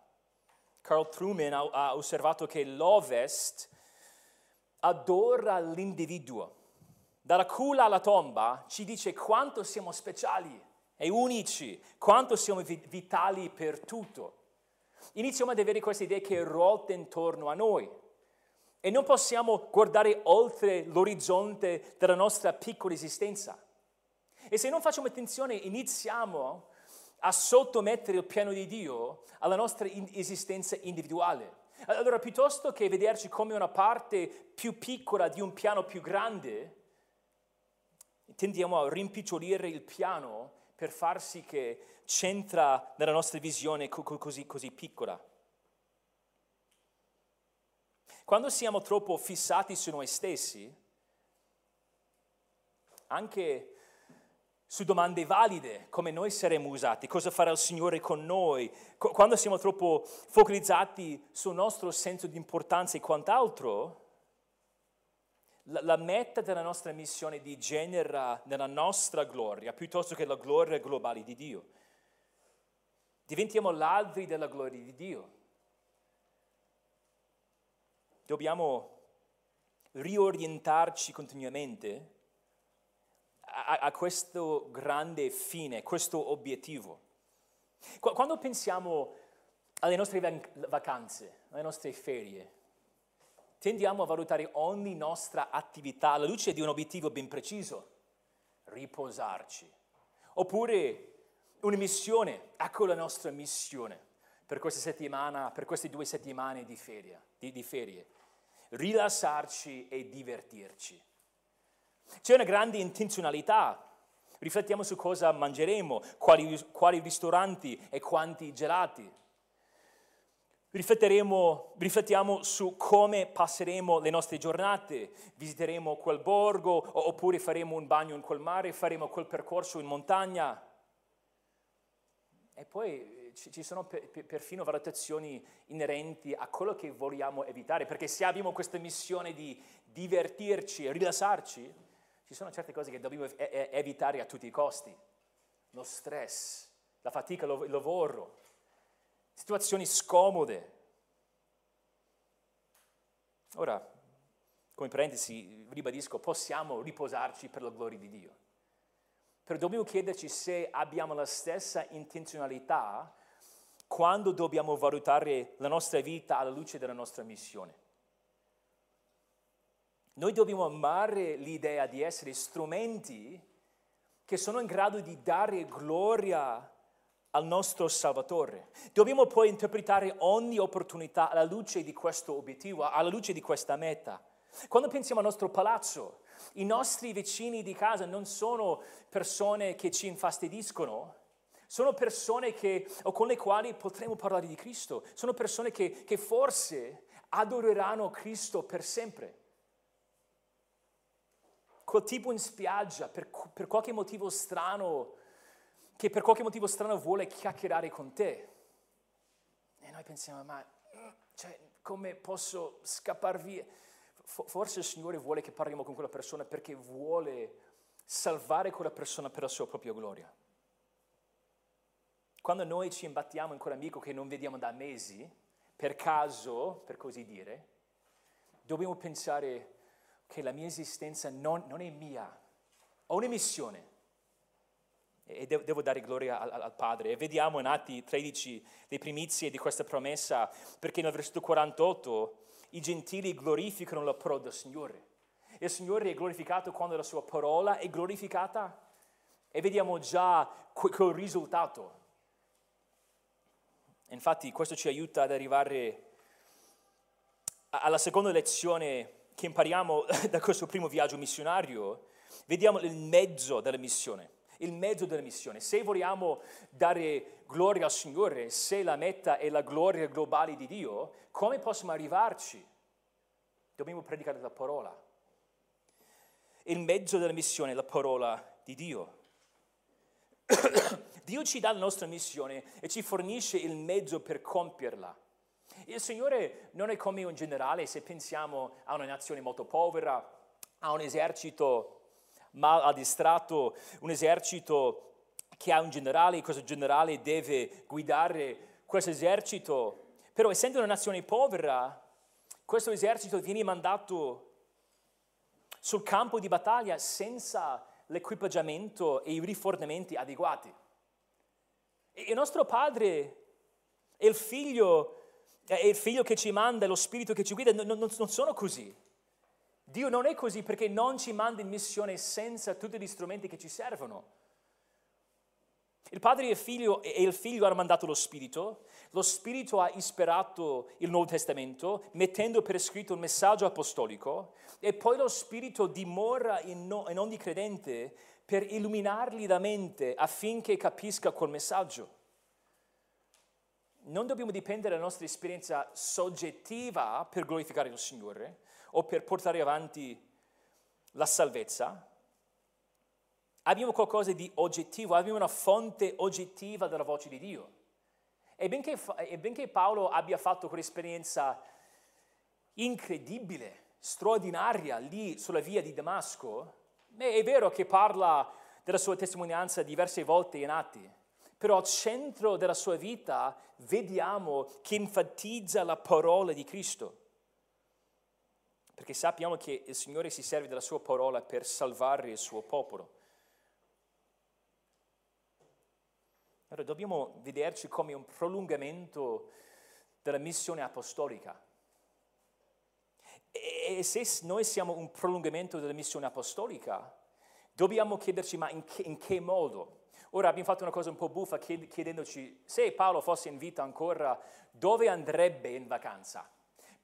Carl Truman ha, osservato che l'Ovest adora l'individuo. Dalla culla alla tomba ci dice quanto siamo speciali e unici, quanto siamo vitali per tutto. Iniziamo ad avere questa idea che ruota intorno a noi e non possiamo guardare oltre l'orizzonte della nostra piccola esistenza. E se non facciamo attenzione iniziamo a sottomettere il piano di Dio alla nostra esistenza individuale. Allora piuttosto che vederci come una parte più piccola di un piano più grande, tendiamo a rimpicciolire il piano per far sì che c'entra nella nostra visione così, così piccola. Quando siamo troppo fissati su noi stessi, anche su domande valide, come noi saremo usati, cosa farà il Signore con noi, quando siamo troppo focalizzati sul nostro senso di importanza e quant'altro, la, la meta della nostra missione degenera nella nostra gloria piuttosto che la gloria globale di Dio. Diventiamo ladri della gloria di Dio. Dobbiamo riorientarci continuamente a, a, questo grande fine, questo obiettivo. Quando pensiamo alle nostre vacanze, alle nostre ferie, tendiamo a valutare ogni nostra attività alla luce di un obiettivo ben preciso, riposarci. Oppure una missione, ecco la nostra missione per questa settimana, per queste due settimane di ferie, di, di ferie. rilassarci e divertirci. C'è una grande intenzionalità, riflettiamo su cosa mangeremo, quali, quali ristoranti e quanti gelati riflettiamo su come passeremo le nostre giornate, visiteremo quel borgo oppure faremo un bagno in quel mare, faremo quel percorso in montagna. E poi ci sono perfino valutazioni inerenti a quello che vogliamo evitare, perché se abbiamo questa missione di divertirci rilassarci, ci sono certe cose che dobbiamo evitare a tutti i costi. Lo stress, la fatica, il lavoro, situazioni scomode. Ora, come parentesi, ribadisco, possiamo riposarci per la gloria di Dio. Però dobbiamo chiederci se abbiamo la stessa intenzionalità quando dobbiamo valutare la nostra vita alla luce della nostra missione. Noi dobbiamo amare l'idea di essere strumenti che sono in grado di dare gloria al nostro Salvatore. Dobbiamo poi interpretare ogni opportunità alla luce di questo obiettivo, alla luce di questa meta. Quando pensiamo al nostro palazzo, i nostri vicini di casa non sono persone che ci infastidiscono, sono persone che, con le quali potremo parlare di Cristo, sono persone che, che forse adoreranno Cristo per sempre. Quel tipo in spiaggia, per, per qualche motivo strano, che per qualche motivo strano vuole chiacchierare con te. E noi pensiamo, ma cioè, come posso scappare via? forse il Signore vuole che parliamo con quella persona perché vuole salvare quella persona per la sua propria gloria. Quando noi ci imbattiamo in quell'amico che non vediamo da mesi, per caso, per così dire, dobbiamo pensare che la mia esistenza non, non è mia, ho una missione e devo, dare gloria al, al, Padre. E vediamo in Atti 13 le primizie di questa promessa, perché nel versetto 48 i gentili glorificano la parola del Signore. Il Signore è glorificato quando la sua parola è glorificata e vediamo già quel risultato. Infatti questo ci aiuta ad arrivare alla seconda lezione che impariamo da questo primo viaggio missionario. Vediamo il mezzo della missione il mezzo della missione. Se vogliamo dare gloria al Signore, se la meta è la gloria globale di Dio, come possiamo arrivarci? Dobbiamo predicare la parola. Il mezzo della missione è la parola di Dio. Dio ci dà la nostra missione e ci fornisce il mezzo per compierla. Il Signore non è come un generale se pensiamo a una nazione molto povera, a un esercito mal addestrato, un esercito che ha un generale, questo generale deve guidare questo esercito. Però essendo una nazione povera, questo esercito viene mandato sul campo di battaglia senza l'equipaggiamento e i rifornimenti adeguati. E il nostro padre e il figlio, e il figlio che ci manda, lo spirito che ci guida, non, non sono così. Dio non è così perché non ci manda in missione senza tutti gli strumenti che ci servono. Il padre e il figlio, e il figlio hanno mandato lo Spirito, lo Spirito ha ispirato il Nuovo Testamento, mettendo per scritto il messaggio apostolico, e poi lo Spirito dimora in, no, in ogni credente per illuminargli la mente affinché capisca quel messaggio. Non dobbiamo dipendere dalla nostra esperienza soggettiva per glorificare il Signore, o per portare avanti la salvezza, abbiamo qualcosa di oggettivo, abbiamo una fonte oggettiva della voce di Dio. E benché, e benché Paolo abbia fatto quell'esperienza incredibile, straordinaria lì sulla via di Damasco, è vero che parla della sua testimonianza diverse volte in atti, però al centro della sua vita vediamo che enfatizza la parola di Cristo perché sappiamo che il Signore si serve della sua parola per salvare il suo popolo. Allora dobbiamo vederci come un prolungamento della missione apostolica. E se noi siamo un prolungamento della missione apostolica, dobbiamo chiederci ma in che, in che modo? Ora abbiamo fatto una cosa un po' buffa chiedendoci se Paolo fosse in vita ancora, dove andrebbe in vacanza?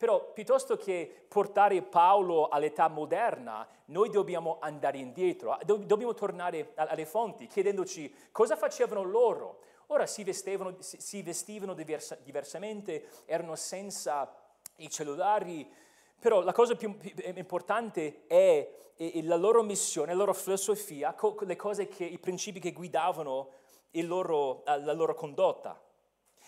Però piuttosto che portare Paolo all'età moderna, noi dobbiamo andare indietro, dobbiamo tornare alle fonti chiedendoci cosa facevano loro. Ora si vestivano, si vestivano diversa, diversamente, erano senza i cellulari, però la cosa più importante è, la loro missione, la loro filosofia, le cose che, i principi che guidavano loro, la loro condotta.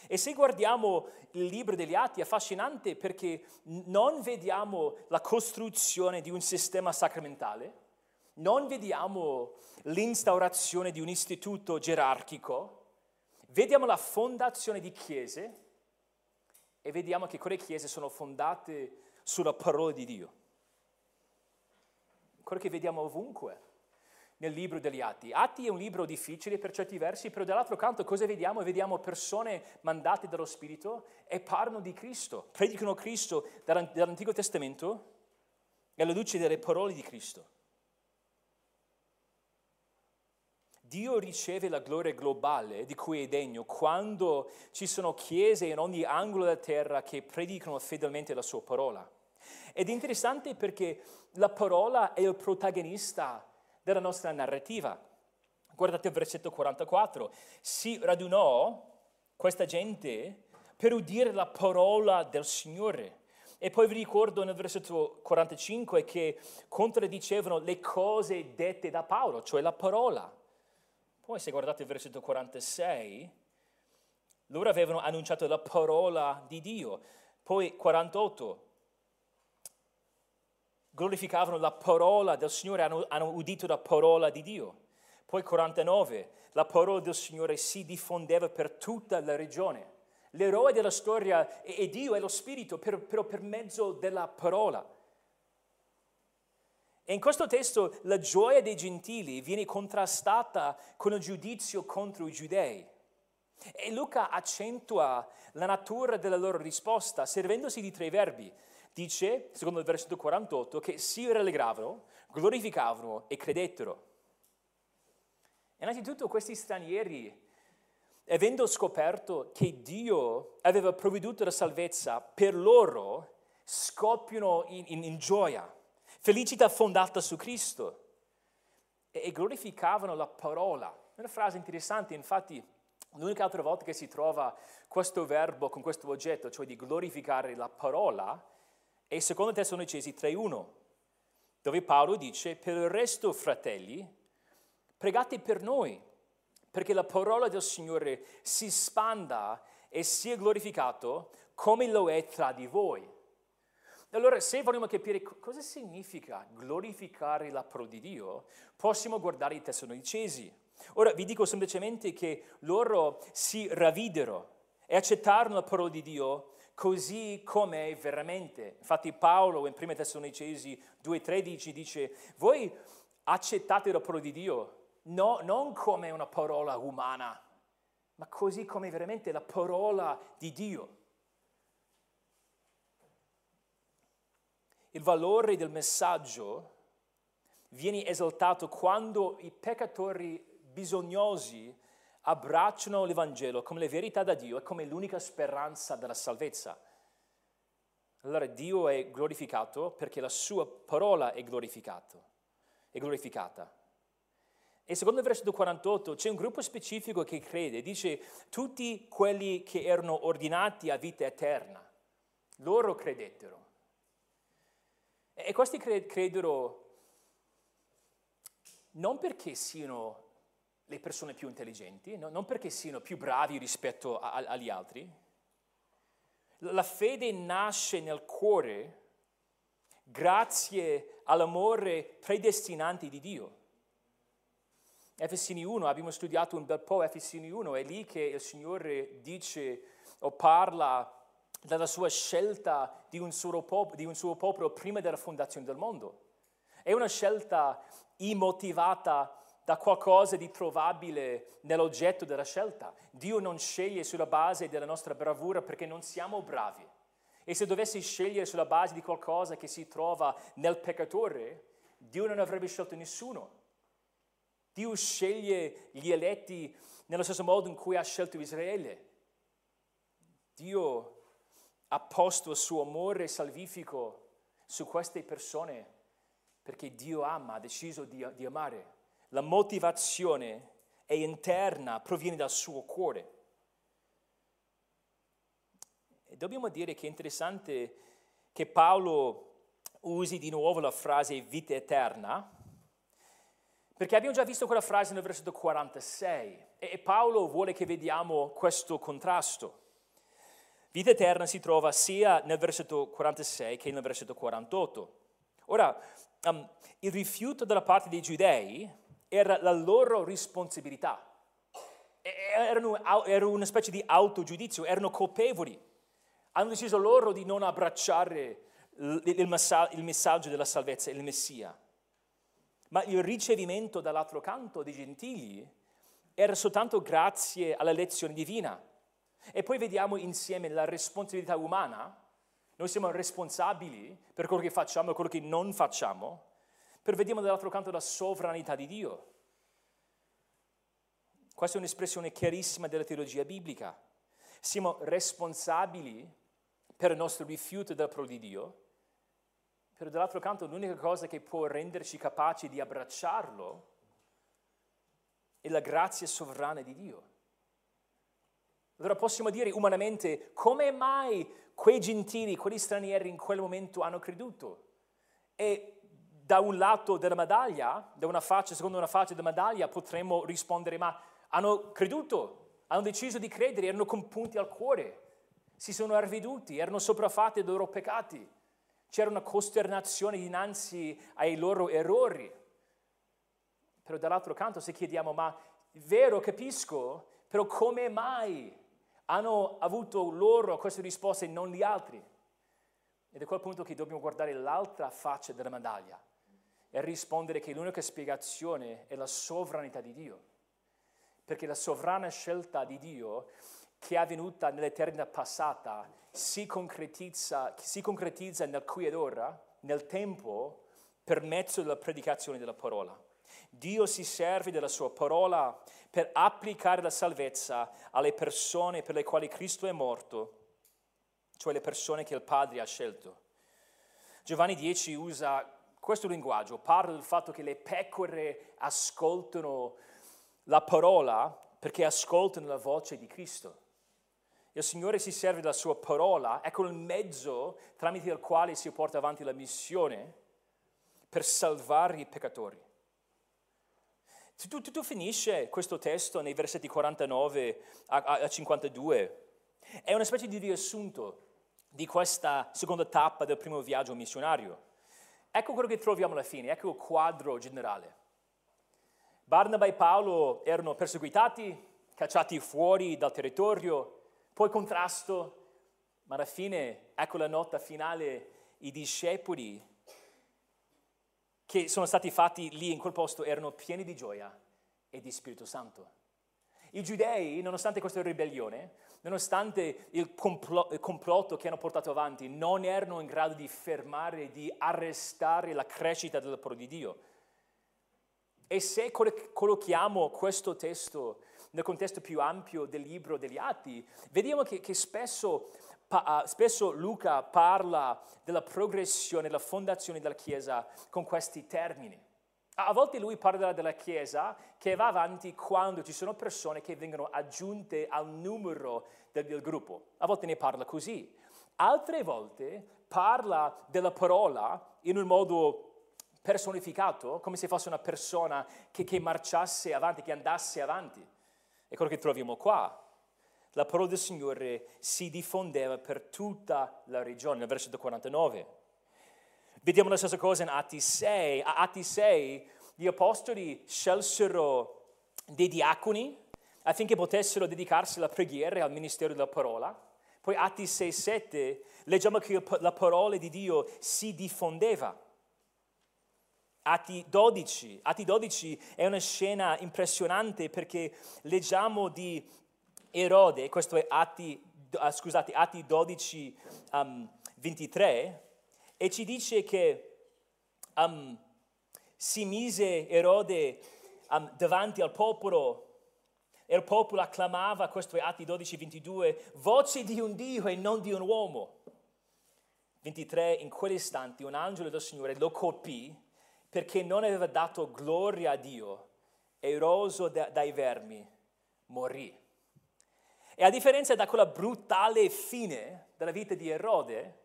E se guardiamo il libro degli Atti è affascinante perché non vediamo la costruzione di un sistema sacramentale, non vediamo l'instaurazione di un istituto gerarchico, vediamo la fondazione di chiese e vediamo che quelle chiese sono fondate sulla parola di Dio. Quello che vediamo ovunque nel libro degli Atti. Atti è un libro difficile per certi versi, però dall'altro canto cosa vediamo? Vediamo persone mandate dallo Spirito e parlano di Cristo, predicano Cristo dall'Antico Testamento alla luce delle parole di Cristo. Dio riceve la gloria globale di cui è degno quando ci sono chiese in ogni angolo della terra che predicano fedelmente la sua parola. Ed è interessante perché la parola è il protagonista della nostra narrativa. Guardate il versetto 44. Si radunò questa gente per udire la parola del Signore. E poi vi ricordo nel versetto 45 che contraddicevano le cose dette da Paolo, cioè la parola. Poi se guardate il versetto 46, loro avevano annunciato la parola di Dio. Poi 48, glorificavano la parola del Signore, hanno, hanno udito la parola di Dio. Poi 49, la parola del Signore si diffondeva per tutta la regione. L'eroe della storia è, Dio, è lo Spirito, però per, per mezzo della parola. E in questo testo la gioia dei gentili viene contrastata con il giudizio contro i giudei. E Luca accentua la natura della loro risposta servendosi di tre verbi dice, secondo il versetto 48, che si rallegravano, glorificavano e credettero. Innanzitutto questi stranieri, avendo scoperto che Dio aveva provveduto la salvezza per loro, scoppiano in, in, in gioia, felicità fondata su Cristo e, e glorificavano la parola. È una frase interessante, infatti l'unica altra volta che si trova questo verbo con questo oggetto, cioè di glorificare la parola, e secondo Tessalonicesi 3.1, dove Paolo dice, per il resto, fratelli, pregate per noi, perché la parola del Signore si spanda e sia glorificato come lo è tra di voi. Allora, se vogliamo capire cosa significa glorificare la parola di Dio, possiamo guardare i Tessalonicesi. Ora vi dico semplicemente che loro si ravvidero e accettarono la parola di Dio così come è veramente. Infatti Paolo in 1 Tessalonicesi 2,13 dice, voi accettate la parola di Dio no, non come una parola umana, ma così come veramente la parola di Dio. Il valore del messaggio viene esaltato quando i peccatori bisognosi abbracciano l'Evangelo come la verità da Dio e come l'unica speranza della salvezza. Allora Dio è glorificato perché la sua parola è, è glorificata. E secondo il versetto 48 c'è un gruppo specifico che crede, dice tutti quelli che erano ordinati a vita eterna, loro credettero. E questi credono non perché siano le persone più intelligenti, no? non perché siano più bravi rispetto a, a, agli altri. La fede nasce nel cuore grazie all'amore predestinante di Dio. Efesini 1, abbiamo studiato un bel po' Efesini 1, è lì che il Signore dice o parla della sua scelta di un suo, pop- di un suo popolo prima della fondazione del mondo. È una scelta immotivata da qualcosa di trovabile nell'oggetto della scelta. Dio non sceglie sulla base della nostra bravura perché non siamo bravi. E se dovessi scegliere sulla base di qualcosa che si trova nel peccatore, Dio non avrebbe scelto nessuno. Dio sceglie gli eletti nello stesso modo in cui ha scelto Israele. Dio ha posto il suo amore salvifico su queste persone perché Dio ama, ha deciso di, di amare la motivazione è interna, proviene dal suo cuore. E dobbiamo dire che è interessante che Paolo usi di nuovo la frase vita eterna, perché abbiamo già visto quella frase nel versetto 46 e Paolo vuole che vediamo questo contrasto. Vita eterna si trova sia nel versetto 46 che nel versetto 48. Ora, um, il rifiuto dalla parte dei giudei era la loro responsabilità. Erano, era una specie di autogiudizio, erano colpevoli. Hanno deciso loro di non abbracciare il messaggio della salvezza, il Messia. Ma il ricevimento dall'altro canto dei gentili era soltanto grazie alla lezione divina. E poi vediamo insieme la responsabilità umana. Noi siamo responsabili per quello che facciamo e quello che non facciamo, per vediamo dall'altro canto la sovranità di Dio. Questa è un'espressione chiarissima della teologia biblica. Siamo responsabili per il nostro rifiuto della parola di Dio, però dall'altro canto l'unica cosa che può renderci capaci di abbracciarlo è la grazia sovrana di Dio. Allora possiamo dire umanamente come mai quei gentili, quegli stranieri in quel momento hanno creduto? E da un lato della medaglia, da una faccia, secondo una faccia della medaglia, potremmo rispondere ma hanno creduto, hanno deciso di credere, erano compunti al cuore, si sono arveduti, erano sopraffatti dei loro peccati, c'era una costernazione dinanzi ai loro errori. Però dall'altro canto se chiediamo, ma vero, capisco, però come mai hanno avuto loro queste risposte e non gli altri? Ed è quel punto che dobbiamo guardare l'altra faccia della medaglia e rispondere che l'unica spiegazione è la sovranità di Dio perché la sovrana scelta di Dio che è avvenuta nell'eternità passata si concretizza, si concretizza nel qui ed ora, nel tempo, per mezzo della predicazione della parola. Dio si serve della sua parola per applicare la salvezza alle persone per le quali Cristo è morto, cioè le persone che il Padre ha scelto. Giovanni 10 usa questo linguaggio, parla del fatto che le pecore ascoltano la parola perché ascoltano la voce di Cristo. Il Signore si serve della sua parola, ecco il mezzo tramite il quale si porta avanti la missione per salvare i peccatori. Tutto, tutto finisce questo testo nei versetti 49 a, a 52. È una specie di riassunto di questa seconda tappa del primo viaggio missionario. Ecco quello che troviamo alla fine, ecco il quadro generale. Barnaba e Paolo erano perseguitati, cacciati fuori dal territorio, poi contrasto, ma alla fine, ecco la nota finale, i discepoli che sono stati fatti lì in quel posto erano pieni di gioia e di Spirito Santo. I giudei, nonostante questa ribellione, nonostante il, complo- il complotto che hanno portato avanti, non erano in grado di fermare, di arrestare la crescita del popolo di Dio e se collochiamo questo testo nel contesto più ampio del libro degli Atti, vediamo che, che spesso, pa, uh, spesso, Luca parla della progressione, della fondazione della Chiesa con questi termini. A volte lui parla della Chiesa che va avanti quando ci sono persone che vengono aggiunte al numero del, del gruppo. A volte ne parla così. Altre volte parla della parola in un modo personificato, come se fosse una persona che, che marciasse avanti, che andasse avanti. È quello che troviamo qua. La parola del Signore si diffondeva per tutta la regione, nel versetto 49. Vediamo la stessa cosa in Atti 6. A Atti 6 gli apostoli scelsero dei diaconi affinché potessero dedicarsi alla preghiera e al ministero della parola. Poi Atti 6 7 leggiamo che la parola di Dio si diffondeva. Atti 12. Atti 12 è una scena impressionante perché leggiamo di Erode, questo è Atti, uh, scusate, Atti 12, um, 23, e ci dice che um, si mise Erode um, davanti al popolo e il popolo acclamava, questo è Atti 12, 22, voce di un Dio e non di un uomo. 23, in quell'istante un angelo del Signore lo colpì perché non aveva dato gloria a Dio, eroso da, dai vermi, morì. E a differenza da quella brutale fine della vita di Erode,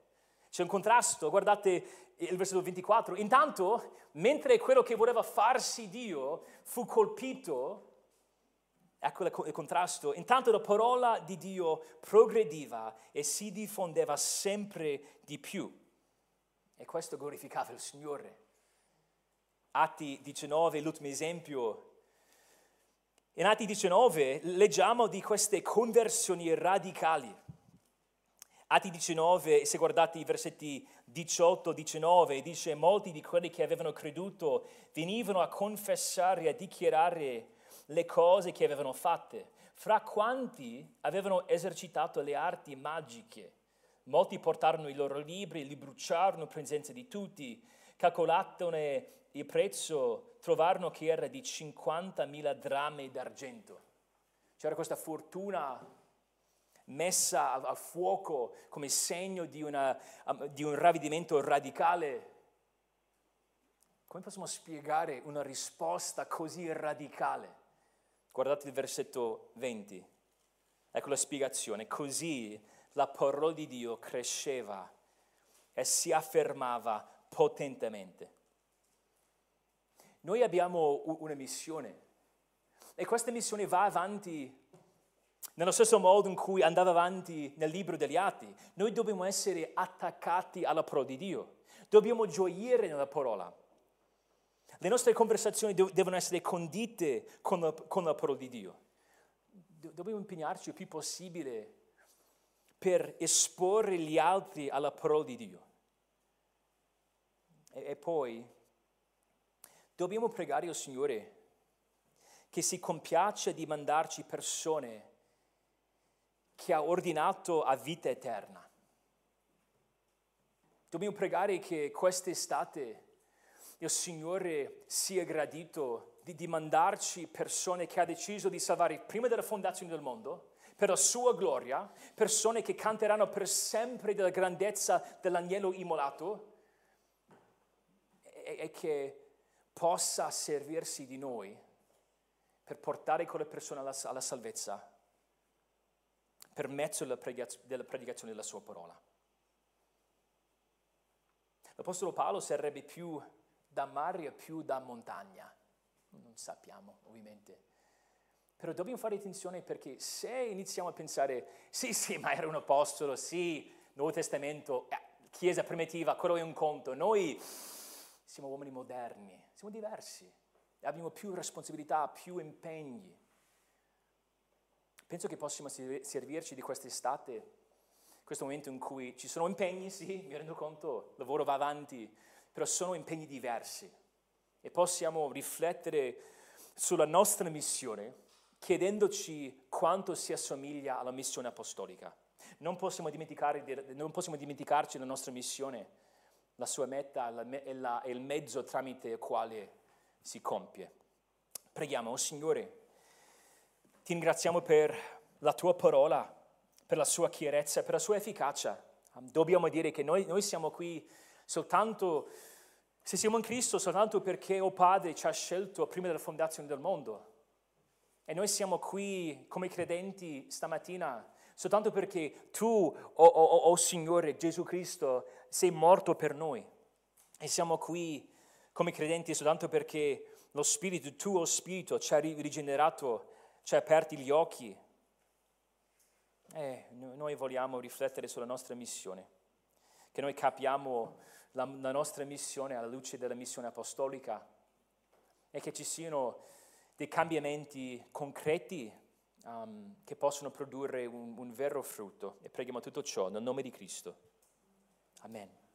c'è un contrasto, guardate il versetto 24, intanto mentre quello che voleva farsi Dio fu colpito, Ecco il contrasto. Intanto la parola di Dio progrediva e si diffondeva sempre di più. E questo glorificava il Signore. Atti 19, l'ultimo esempio. In Atti 19 leggiamo di queste conversioni radicali. Atti 19, se guardate i versetti 18-19, dice molti di quelli che avevano creduto venivano a confessare e a dichiarare le cose che avevano fatte, fra quanti avevano esercitato le arti magiche. Molti portarono i loro libri, li bruciarono in presenza di tutti, calcolatone il prezzo, trovarono che era di 50.000 drammi d'argento. C'era questa fortuna messa a, fuoco come segno di, una, di un ravvedimento radicale. Come possiamo spiegare una risposta così radicale? Guardate il versetto 20. Ecco la spiegazione. Così la parola di Dio cresceva e si affermava potentemente. Noi abbiamo una missione e questa missione va avanti nello stesso modo in cui andava avanti nel libro degli Atti. Noi dobbiamo essere attaccati alla parola di Dio, dobbiamo gioire nella parola. Le nostre conversazioni devono essere condite con la, con la parola di Dio. Dobbiamo impegnarci il più possibile per esporre gli altri alla parola di Dio. E, e poi dobbiamo pregare il Signore che si compiace di mandarci persone che ha ordinato a vita eterna. Dobbiamo pregare che quest'estate il Signore sia gradito di, mandarci persone che ha deciso di salvare prima della fondazione del mondo, per la sua gloria, persone che canteranno per sempre della grandezza dell'agnello immolato e, e che possa servirsi di noi per portare quelle persone alla, alla salvezza per mezzo della, predicazione della sua parola. L'Apostolo Paolo sarebbe più da mare o più da montagna? Non sappiamo, ovviamente. Però dobbiamo fare attenzione perché se iniziamo a pensare, sì, sì, ma era un apostolo, sì, Nuovo Testamento, eh, Chiesa primitiva, quello è un conto, noi siamo uomini moderni, siamo diversi, abbiamo più responsabilità, più impegni. Penso che possiamo servirci di quest'estate, questo momento in cui ci sono impegni, sì, mi rendo conto, il lavoro va avanti, però sono impegni diversi e possiamo riflettere sulla nostra missione chiedendoci quanto si assomiglia alla missione apostolica. Non possiamo, non possiamo dimenticarci della nostra missione, la sua meta è il mezzo tramite il quale si compie. Preghiamo, oh Signore, ti ringraziamo per la tua parola, per la sua chiarezza, per la sua efficacia. Dobbiamo dire che noi, noi siamo qui soltanto se siamo in Cristo soltanto perché, oh Padre, ci ha scelto prima della fondazione del mondo. E noi siamo qui come credenti stamattina soltanto perché tu, oh, oh, oh, oh Signore Gesù Cristo, sei morto per noi. E siamo qui come credenti soltanto perché lo Spirito, tuo Spirito ci ha rigenerato, ci ha aperti gli occhi. E noi vogliamo riflettere sulla nostra missione, che noi capiamo la, la nostra missione alla luce della missione apostolica e che ci siano dei cambiamenti concreti um, che possono produrre un, un vero frutto. E preghiamo tutto ciò nel nome di Cristo. Amen.